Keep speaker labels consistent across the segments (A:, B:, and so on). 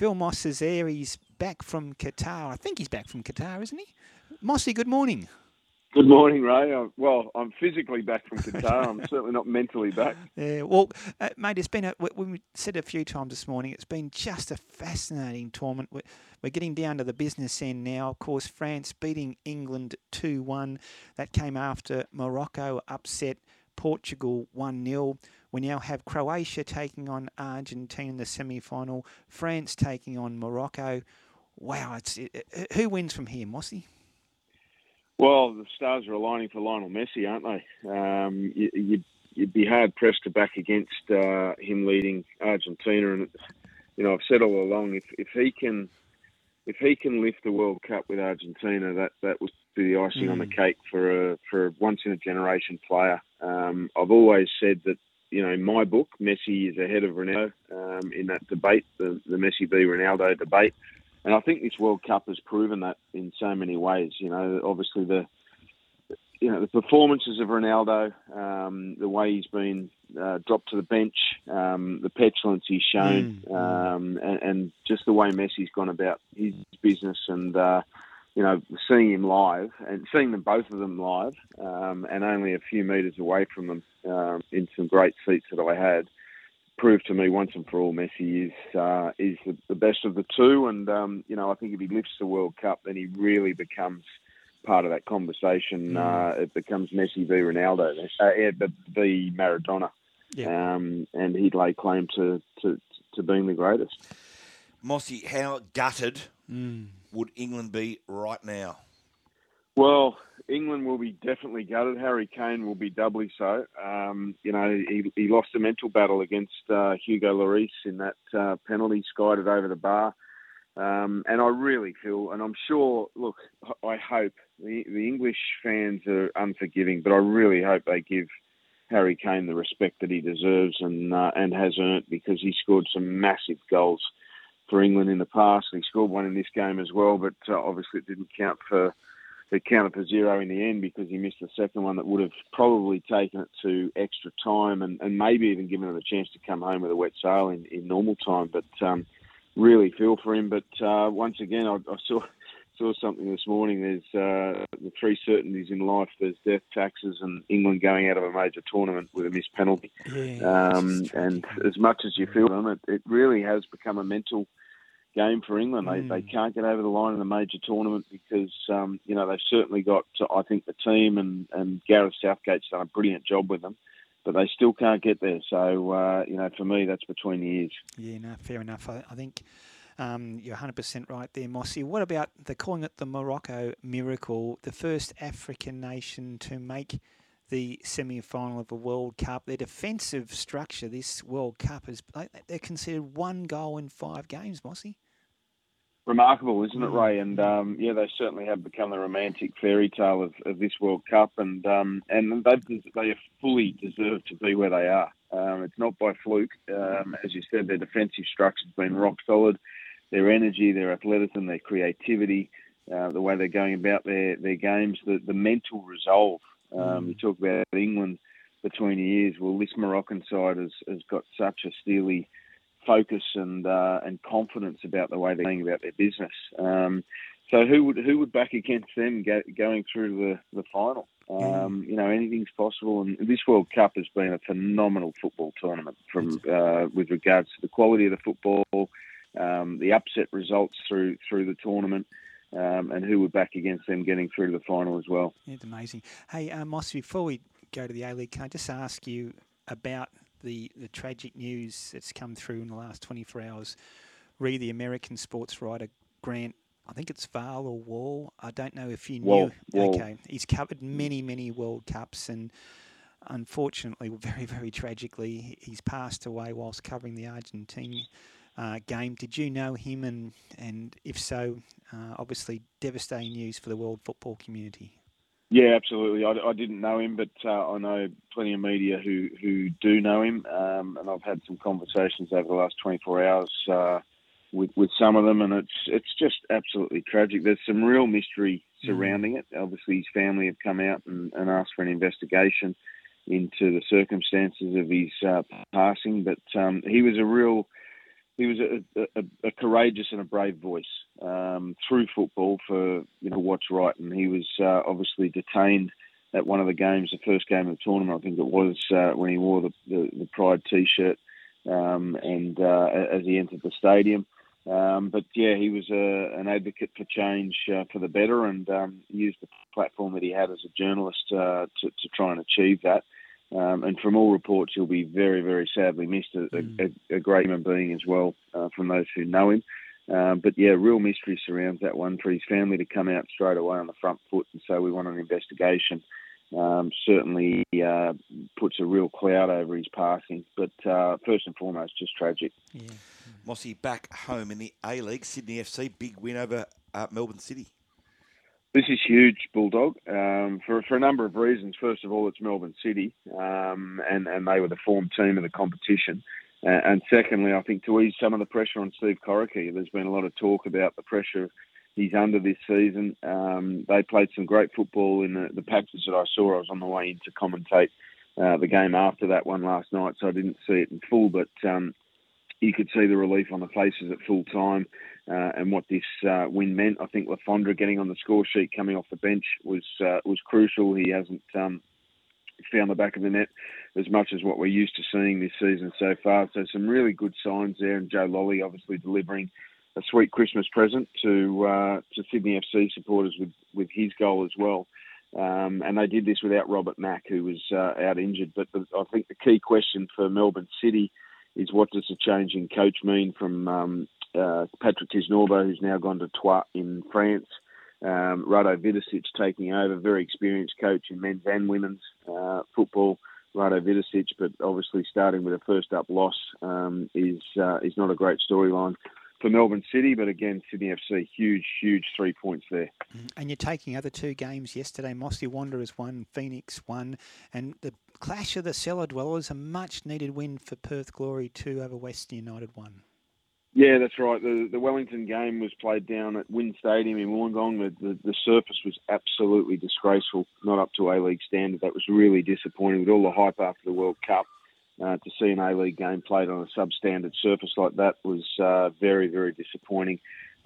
A: Phil Moss is there. He's back from Qatar. I think he's back from Qatar, isn't he? Mossy, good morning.
B: Good morning, Ray. Uh, well, I'm physically back from Qatar. I'm certainly not mentally back.
A: Yeah, well, uh, mate, it's been, a, we said a few times this morning, it's been just a fascinating tournament. We're, we're getting down to the business end now. Of course, France beating England 2 1. That came after Morocco upset Portugal 1 0. We now have Croatia taking on Argentina in the semi final, France taking on Morocco. Wow, it's it, who wins from here, Mossy?
B: Well, the stars are aligning for Lionel Messi, aren't they? Um, you, would you'd be hard pressed to back against uh, him leading Argentina, and you know I've said all along if if he can if he can lift the World Cup with Argentina, that that would be the icing mm. on the mm. cake for a for a once in a generation player. Um, I've always said that you know in my book Messi is ahead of Ronaldo um, in that debate, the, the Messi v Ronaldo debate. And I think this World Cup has proven that in so many ways. You know, obviously the you know the performances of Ronaldo, um, the way he's been uh, dropped to the bench, um, the petulance he's shown, mm. um, and, and, just the way Messi's gone about his business, and uh, you know seeing him live and seeing them both of them live, um, and only a few meters away from them um, in some great seats that I had proved to me once and for all Messi is uh, is the, the, best of the two, and um, you know I think if he lifts the World Cup, then he really becomes part of that conversation. Mm. Uh, it becomes Messi v Ronaldo, uh, yeah, v Maradona, yeah. um, and he'd lay claim to, to to being the greatest.
C: Mossy, how gutted mm. would England be right now?
B: Well, England will be definitely gutted. Harry Kane will be doubly so. Um, you know, he, he, lost a mental battle against uh, Hugo Lloris in that uh, penalty, skied it over the bar. Um, and I really feel, and I'm sure, look, I hope the, the English fans are unforgiving, but I really hope they give Harry Kane the respect that he deserves and uh, and has earned because he scored some massive goals for England in the past. He scored one in this game as well, but uh, obviously it didn't count for it counted for zero in the end because he missed the second one that would have probably taken it to extra time and, and maybe even given him a chance to come home with a wet sail in, in normal time. But um, really feel for him. But uh, once again, I, I, saw saw something this morning. There's uh, the three certainties in life. There's death, taxes, and England going out of a major tournament with a missed penalty. Yeah, um, and as much as you feel them, it, it really has become a mental – game for England. They, mm. they can't get over the line in a major tournament because, um, you know, they've certainly got, I think, the team and, and Gareth Southgate's done a brilliant job with them, but they still can't get there. So, uh, you know, for me, that's between the ears.
A: Yeah, no, fair enough. I, I think um, you're 100% right there, Mossy. What about, they're calling it the Morocco miracle, the first African nation to make the semi-final of a World Cup. Their defensive structure this World Cup is they're considered one goal in five games. Mossy.
B: Remarkable, isn't it, Ray? And um, yeah, they certainly have become the romantic fairy tale of, of this World Cup, and um, and they've they fully deserve to be where they are. Um, it's not by fluke, um, as you said. Their defensive structure's been rock solid. Their energy, their athleticism, their creativity, uh, the way they're going about their, their games, the, the mental resolve um, you talk about England between the years. Well, this Moroccan side has, has got such a steely focus and uh, and confidence about the way they're going about their business. Um, so who would who would back against them go, going through the the final? Um, you know, anything's possible. And this World Cup has been a phenomenal football tournament from uh, with regards to the quality of the football, um, the upset results through through the tournament um, and who were back against them getting through to the final as well.
A: It's amazing. Hey, uh, Moss, before we go to the A League, can I just ask you about the, the tragic news that's come through in the last 24 hours? Re the American sports writer Grant I think it's Val or Wahl. I don't know if you knew.
B: Wahl, Wahl.
A: Okay, he's covered many, many World Cups, and unfortunately, very, very tragically, he's passed away whilst covering the Argentine uh, game. Did you know him, and and if so, uh, obviously devastating news for the world football community.
B: Yeah, absolutely. I, I didn't know him, but uh, I know plenty of media who, who do know him, um, and I've had some conversations over the last 24 hours uh, with with some of them, and it's it's just absolutely tragic. There's some real mystery mm. surrounding it. Obviously, his family have come out and, and asked for an investigation into the circumstances of his uh, passing, but um, he was a real he was a, a, a, courageous and a brave voice um, through football for you know what's right, and he was uh, obviously detained at one of the games, the first game of the tournament, I think it was, uh, when he wore the, the, the Pride T-shirt, um, and uh, as he entered the stadium. Um, but yeah, he was a, an advocate for change uh, for the better, and um, used the platform that he had as a journalist uh, to, to try and achieve that. Um, and from all reports, he'll be very, very sadly missed. A, mm. a, a great human being as well, uh, from those who know him. Um, but yeah, real mystery surrounds that one for his family to come out straight away on the front foot and say we want an investigation. Um, certainly uh, puts a real cloud over his passing. But uh, first and foremost, just tragic.
C: Yeah. Mossy back home in the A League, Sydney FC, big win over uh, Melbourne City.
B: This is huge, Bulldog, um, for for a number of reasons. First of all, it's Melbourne City, um, and and they were the form team of the competition. Uh, and secondly, I think to ease some of the pressure on Steve Corica, there's been a lot of talk about the pressure he's under this season. Um, they played some great football in the, the patches that I saw. I was on the way in to commentate uh, the game after that one last night, so I didn't see it in full, but um, you could see the relief on the faces at full time uh, and what this uh, win meant. I think Le Fondre getting on the score sheet coming off the bench was uh, was crucial. He hasn't um, found the back of the net as much as what we're used to seeing this season so far. So some really good signs there, and Joe Lolley obviously delivering a sweet Christmas present to uh, to Sydney FC supporters with with his goal as well. Um, and they did this without Robert Mak, who was uh, out injured. But the, I think the key question for Melbourne City is what does the change in coach mean from um, uh, Patrick Kisnorbo, who's now gone to Troyes in France, um, Rado Vidosic taking over, very experienced coach in men's and women's uh, football. Rado Vidosic, but obviously starting with a first up loss um, is uh, is not a great storyline for Melbourne City. But again, Sydney FC, huge, huge three points there.
A: Mm-hmm. And you're taking other two games yesterday. Mossy Wanderers won, Phoenix won, and the clash of the cellar dwellers, a much needed win for Perth Glory two over Western United one.
B: Yeah, that's right. The the Wellington game was played down at WIN Stadium in Wollongong. The, the, the surface was absolutely disgraceful, not up to A League standard. That was really disappointing with all the hype after the World Cup. Uh, to see an A League game played on a substandard surface like that was uh, very, very disappointing.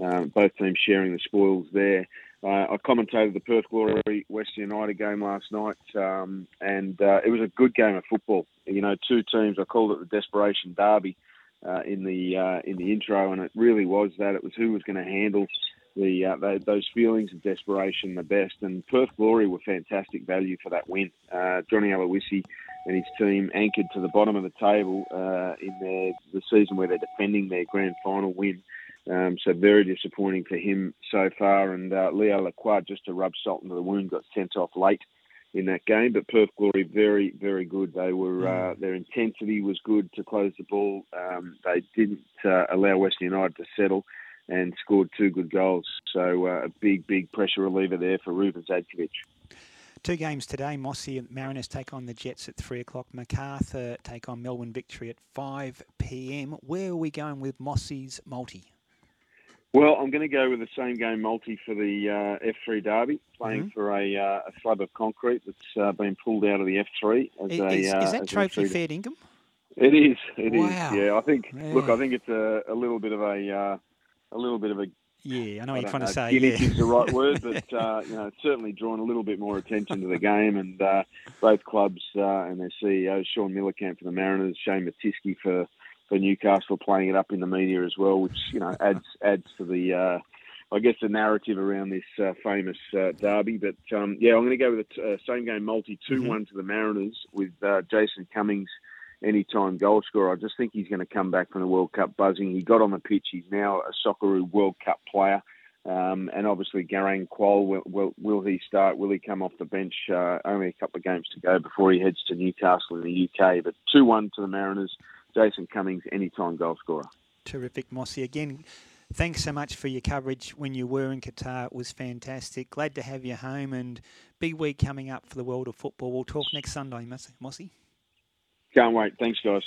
B: Um, both teams sharing the spoils there. Uh, I commentated the Perth Glory West United game last night, um, and uh, it was a good game of football. You know, two teams. I called it the desperation derby uh, in the uh, in the intro, and it really was that. It was who was going to handle the, uh, the, those feelings of desperation the best. And Perth Glory were fantastic value for that win. Uh, Johnny Aloisi and his team anchored to the bottom of the table uh, in their, the season where they're defending their grand final win. Um, so very disappointing for him so far. And uh, Leo Lacroix, just to rub salt into the wound, got sent off late in that game. But Perth Glory, very, very good. They were uh, their intensity was good to close the ball. Um, they didn't uh, allow Western United to settle and scored two good goals. So uh, a big, big pressure reliever there for Ruben Zadkovic.
A: Two games today. Mossy and Mariners take on the Jets at 3 o'clock. Macarthur take on Melbourne Victory at 5 p.m. Where are we going with Mossy's multi?
B: Well, I'm going to go with the same game multi for the uh, F3 Derby, playing mm-hmm. for a, uh, a, slab of concrete that's uh, been pulled out of the F3.
A: As is, a, is, is uh, that trophy fair dinkum?
B: It is. It wow. is. Yeah, I think. Yeah. Look, I think it's a, a little bit of a uh, a little bit of a
A: yeah, I know what you're trying know, to say. Gimmick
B: yeah. is the right word, but uh, you know, it's certainly drawn a little bit more attention to the game. And uh, both clubs uh, and their CEOs, Sean Mielekamp for the Mariners, Shane Mattiske for for Newcastle playing it up in the media as well, which you know adds adds to the uh, I guess the narrative around this uh, famous uh, derby. But um, yeah, I'm going to go with the uh, same game multi 2 mm-hmm. one to the Mariners with uh, Jason Cummings anytime goal scorer. I just think he's going to come back from the World Cup buzzing. He got on the pitch. He's now a Socceroo World Cup player. Um, and obviously, Garang Kuol, will, will, will, he start? Will he come off the bench? Uh, only a couple of games to go before he heads to Newcastle in the UK. But 2 1 to the Mariners. Jason Cummings, anytime goal scorer.
A: Terrific, Mossy. Again, thanks so much for your coverage when you were in Qatar. It was fantastic. Glad to have you home and big week coming up for the world of football. We'll talk next Sunday, Mossy.
B: Can't wait. Thanks, guys.